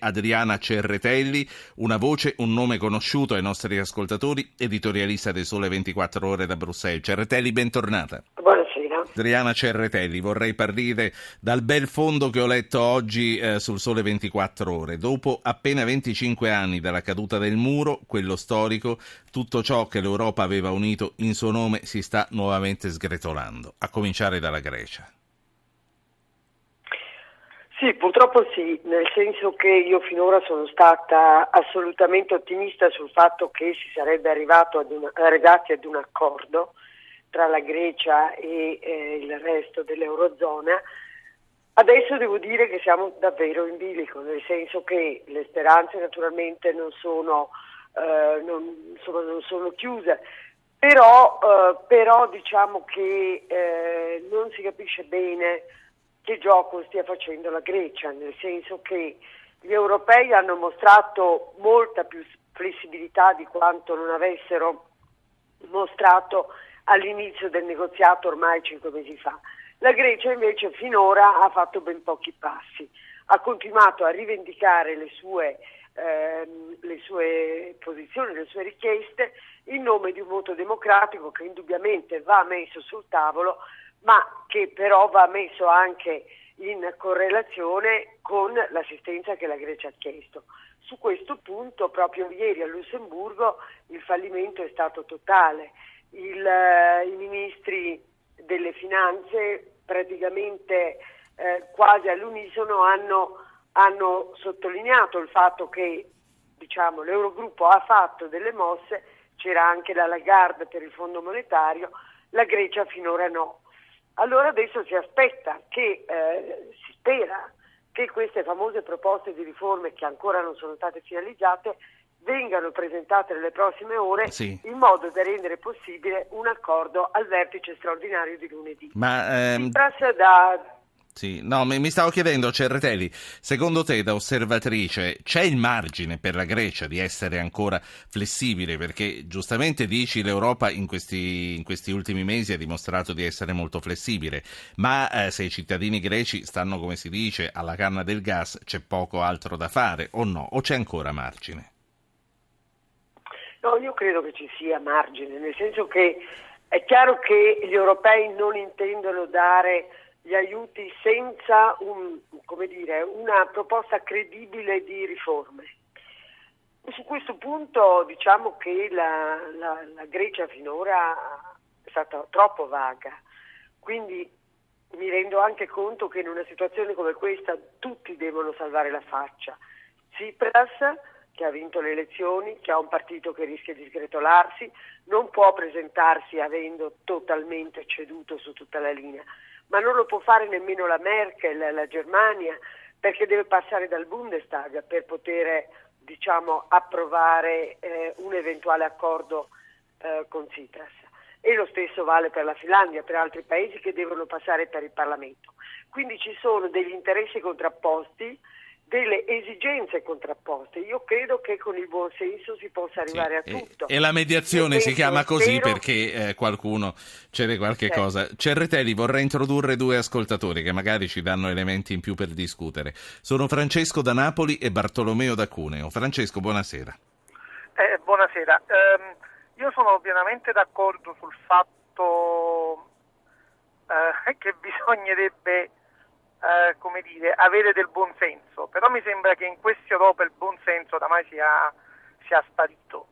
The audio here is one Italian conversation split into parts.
Adriana Cerretelli, una voce, un nome conosciuto ai nostri ascoltatori, editorialista del Sole 24 Ore da Bruxelles. Cerretelli, bentornata. Buonasera. Adriana Cerretelli, vorrei partire dal bel fondo che ho letto oggi eh, sul Sole 24 Ore. Dopo appena 25 anni dalla caduta del muro, quello storico, tutto ciò che l'Europa aveva unito in suo nome si sta nuovamente sgretolando, a cominciare dalla Grecia. Sì, purtroppo sì, nel senso che io finora sono stata assolutamente ottimista sul fatto che si sarebbe ad una, arrivati ad un accordo tra la Grecia e eh, il resto dell'Eurozona. Adesso devo dire che siamo davvero in bilico, nel senso che le speranze naturalmente non sono, eh, non, insomma, non sono chiuse, però, eh, però diciamo che eh, non si capisce bene che gioco stia facendo la Grecia, nel senso che gli europei hanno mostrato molta più flessibilità di quanto non avessero mostrato all'inizio del negoziato ormai cinque mesi fa. La Grecia invece finora ha fatto ben pochi passi, ha continuato a rivendicare le sue, ehm, le sue posizioni, le sue richieste in nome di un voto democratico che indubbiamente va messo sul tavolo ma che però va messo anche in correlazione con l'assistenza che la Grecia ha chiesto. Su questo punto, proprio ieri a Lussemburgo, il fallimento è stato totale. Il, eh, I ministri delle finanze praticamente eh, quasi all'unisono hanno, hanno, sottolineato il fatto che diciamo, l'Eurogruppo ha fatto delle mosse, c'era anche la Lagarde per il Fondo Monetario, la Grecia finora no. Allora adesso si aspetta che, eh, si spera che queste famose proposte di riforme che ancora non sono state finalizzate vengano presentate nelle prossime ore sì. in modo da rendere possibile un accordo al vertice straordinario di lunedì. Ma, ehm... da, sì, no, mi stavo chiedendo, Cerretelli, secondo te da osservatrice c'è il margine per la Grecia di essere ancora flessibile? Perché giustamente dici l'Europa in questi, in questi ultimi mesi ha dimostrato di essere molto flessibile, ma eh, se i cittadini greci stanno, come si dice, alla canna del gas c'è poco altro da fare o no? O c'è ancora margine? No, io credo che ci sia margine, nel senso che è chiaro che gli europei non intendono dare gli aiuti senza un, dire, una proposta credibile di riforme. Su questo punto diciamo che la, la, la Grecia finora è stata troppo vaga, quindi mi rendo anche conto che in una situazione come questa tutti devono salvare la faccia. Tsipras, che ha vinto le elezioni, che ha un partito che rischia di sgretolarsi, non può presentarsi avendo totalmente ceduto su tutta la linea ma non lo può fare nemmeno la Merkel, la Germania, perché deve passare dal Bundestag per poter diciamo, approvare eh, un eventuale accordo eh, con Tsipras. E lo stesso vale per la Finlandia, per altri paesi che devono passare per il Parlamento. Quindi ci sono degli interessi contrapposti delle esigenze contrapposte. Io credo che con il buon senso si possa arrivare sì, a tutto. E, e la mediazione e si chiama così spero... perché eh, qualcuno cede qualche certo. cosa. Cerretelli vorrei introdurre due ascoltatori che magari ci danno elementi in più per discutere. Sono Francesco da Napoli e Bartolomeo da Cuneo. Francesco, buonasera. Eh, buonasera. Um, io sono pienamente d'accordo sul fatto uh, che bisognerebbe eh, come dire, avere del buonsenso, però mi sembra che in questa Europa il buonsenso oramai sia, sia sparito.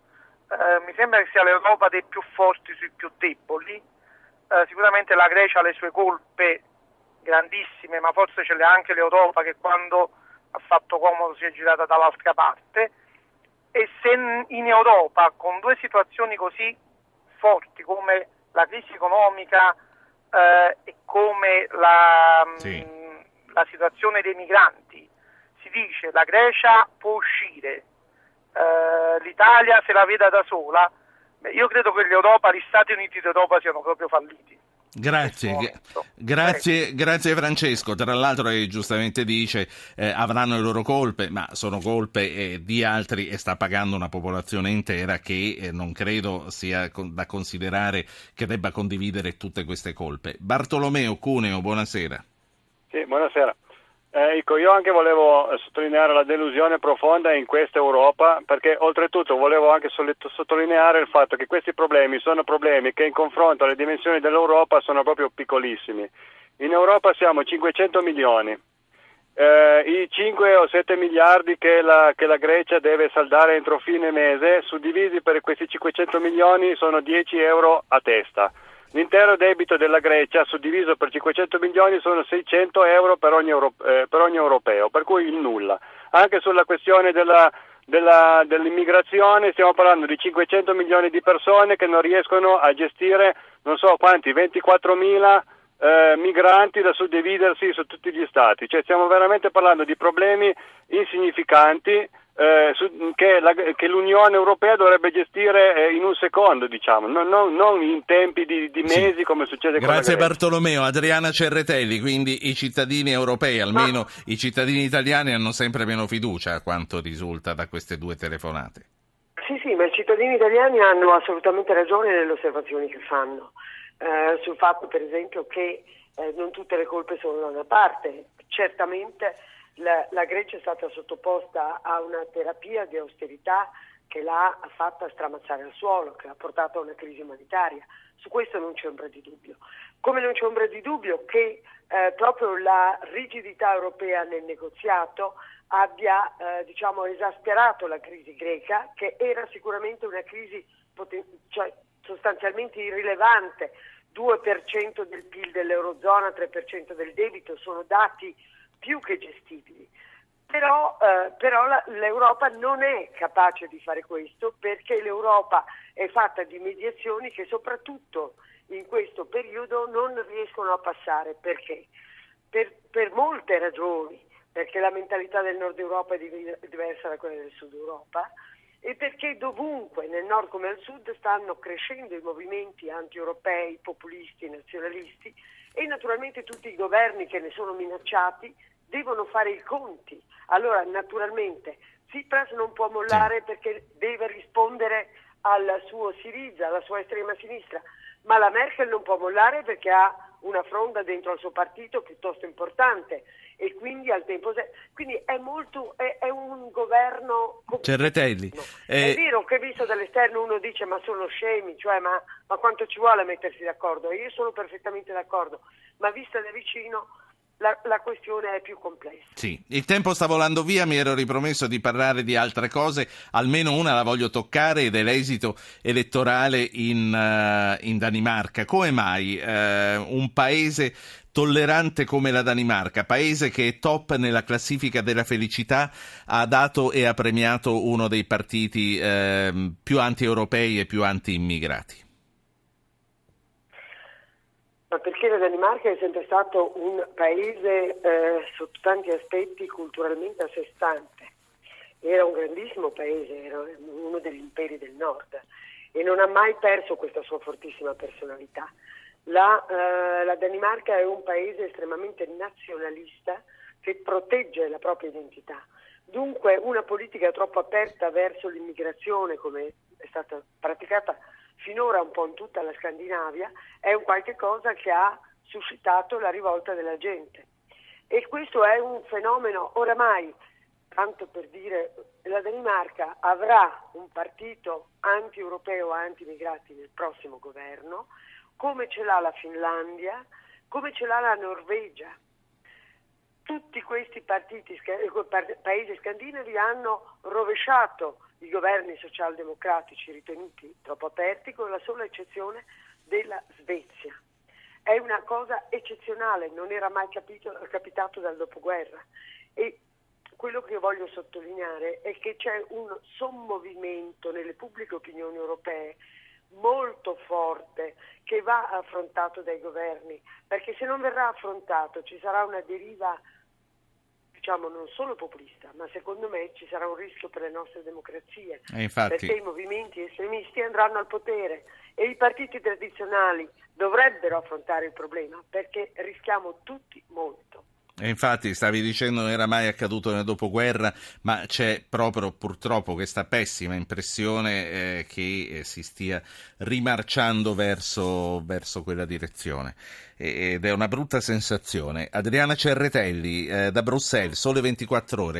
Eh, mi sembra che sia l'Europa dei più forti sui più deboli. Eh, sicuramente la Grecia ha le sue colpe grandissime, ma forse ce l'ha anche l'Europa che quando ha fatto comodo si è girata dall'altra parte. E se in Europa, con due situazioni così forti come la crisi economica eh, e come la, sì. La situazione dei migranti, si dice la Grecia può uscire, eh, l'Italia se la veda da sola, Beh, io credo che l'Europa, gli Stati Uniti d'Europa siano proprio falliti. Grazie, grazie, grazie, Francesco. Tra l'altro, eh, giustamente dice, eh, avranno le loro colpe, ma sono colpe eh, di altri e sta pagando una popolazione intera che eh, non credo sia con, da considerare che debba condividere tutte queste colpe. Bartolomeo Cuneo, buonasera. Sì, buonasera. Eh, ecco, io anche volevo sottolineare la delusione profonda in questa Europa, perché oltretutto volevo anche sottolineare il fatto che questi problemi sono problemi che in confronto alle dimensioni dell'Europa sono proprio piccolissimi. In Europa siamo 500 milioni, eh, i 5 o 7 miliardi che la, che la, Grecia deve saldare entro fine mese, suddivisi per questi 500 milioni, sono 10 euro a testa. L'intero debito della Grecia, suddiviso per 500 milioni, sono 600 euro per ogni, euro, eh, per ogni europeo, per cui il nulla. Anche sulla questione della, della, dell'immigrazione stiamo parlando di 500 milioni di persone che non riescono a gestire, non so quanti, 24 mila eh, migranti da suddividersi su tutti gli stati, cioè stiamo veramente parlando di problemi insignificanti eh, su, che, la, che, l'Unione Europea dovrebbe gestire eh, in un secondo, diciamo, non, non, non in tempi di, di mesi sì. come succede con Grazie Bartolomeo, Adriana Cerretelli, quindi i cittadini europei, almeno Ma... i cittadini italiani hanno sempre meno fiducia a quanto risulta da queste due telefonate. Sì, sì, ma i cittadini italiani hanno assolutamente ragione nelle osservazioni che fanno eh, sul fatto per esempio che eh, non tutte le colpe sono da una parte. Certamente la, la, Grecia è stata sottoposta a una terapia di austerità che l'ha fatta stramazzare al suolo, che ha portato a una crisi umanitaria. Su questo non c'è ombra di dubbio. Come non c'è ombra di dubbio che eh, proprio la rigidità europea nel negoziato abbia eh, diciamo, esasperato la crisi greca, che era sicuramente una crisi poten- cioè, sostanzialmente irrilevante, 2% del PIL dell'Eurozona, 3% del debito, sono dati più che gestibili. Però, eh, però la, l'Europa non è capace di fare questo perché l'Europa è fatta di mediazioni che soprattutto in questo periodo non riescono a passare. Perché? Per, per molte ragioni, perché la mentalità del nord Europa è diversa da quella del sud Europa, e perché dovunque, nel nord come al sud, stanno crescendo i movimenti anti-europei, populisti, nazionalisti e naturalmente tutti i governi che ne sono minacciati devono fare i conti. Allora, naturalmente, Tsipras non può mollare perché deve rispondere al suo Siriza, alla sua estrema sinistra, ma la Merkel non può mollare perché ha una fronda dentro al suo partito piuttosto importante e quindi al tempo quindi è molto è, è un governo Cerretelli. eh... è vero che visto dall'esterno uno dice ma sono scemi cioè ma, ma quanto ci vuole mettersi d'accordo? Io sono perfettamente d'accordo ma vista da vicino la, la, questione è più complessa. Sì, il tempo sta volando via, mi ero ripromesso di parlare di altre cose, almeno una la voglio toccare ed è l'esito elettorale in, uh, in Danimarca. Come mai uh, un paese tollerante come la Danimarca, paese che è top nella classifica della felicità, ha dato e ha premiato uno dei partiti uh, più anti-europei e più anti-immigrati? Ma perché la Danimarca è sempre stato un paese eh, sotto tanti aspetti culturalmente a sé stante. Era un grandissimo paese, era uno degli imperi del nord e non ha mai perso questa sua fortissima personalità. La, eh, la Danimarca è un paese estremamente nazionalista che protegge la propria identità. Dunque una politica troppo aperta verso l'immigrazione, come è stata praticata finora un po' in tutta la Scandinavia, è un qualche cosa che ha suscitato la rivolta della gente. E questo è un fenomeno oramai, tanto per dire, la Danimarca avrà un partito anti-europeo, anti-immigrati nel prossimo governo, come ce l'ha la Finlandia, come ce l'ha la Norvegia. Tutti questi partiti, paesi scandinavi hanno rovesciato i governi socialdemocratici ritenuti troppo aperti, con la sola eccezione della Svezia. È una cosa eccezionale, non era mai capito, capitato dal dopoguerra. E quello che voglio sottolineare è che c'è un sommovimento nelle pubbliche opinioni europee molto forte che va affrontato dai governi, perché se non verrà affrontato ci sarà una deriva diciamo non solo populista, ma secondo me ci sarà un rischio per le nostre democrazie, infatti... perché i movimenti estremisti andranno al potere e i partiti tradizionali dovrebbero affrontare il problema perché rischiamo tutti molto. E infatti stavi dicendo non era mai accaduto nel dopoguerra, ma c'è proprio purtroppo questa pessima impressione eh, che eh, si stia rimarciando verso, verso quella direzione. ed è una brutta sensazione. Adriana Cerretelli eh, da Bruxelles, sole 24 ore.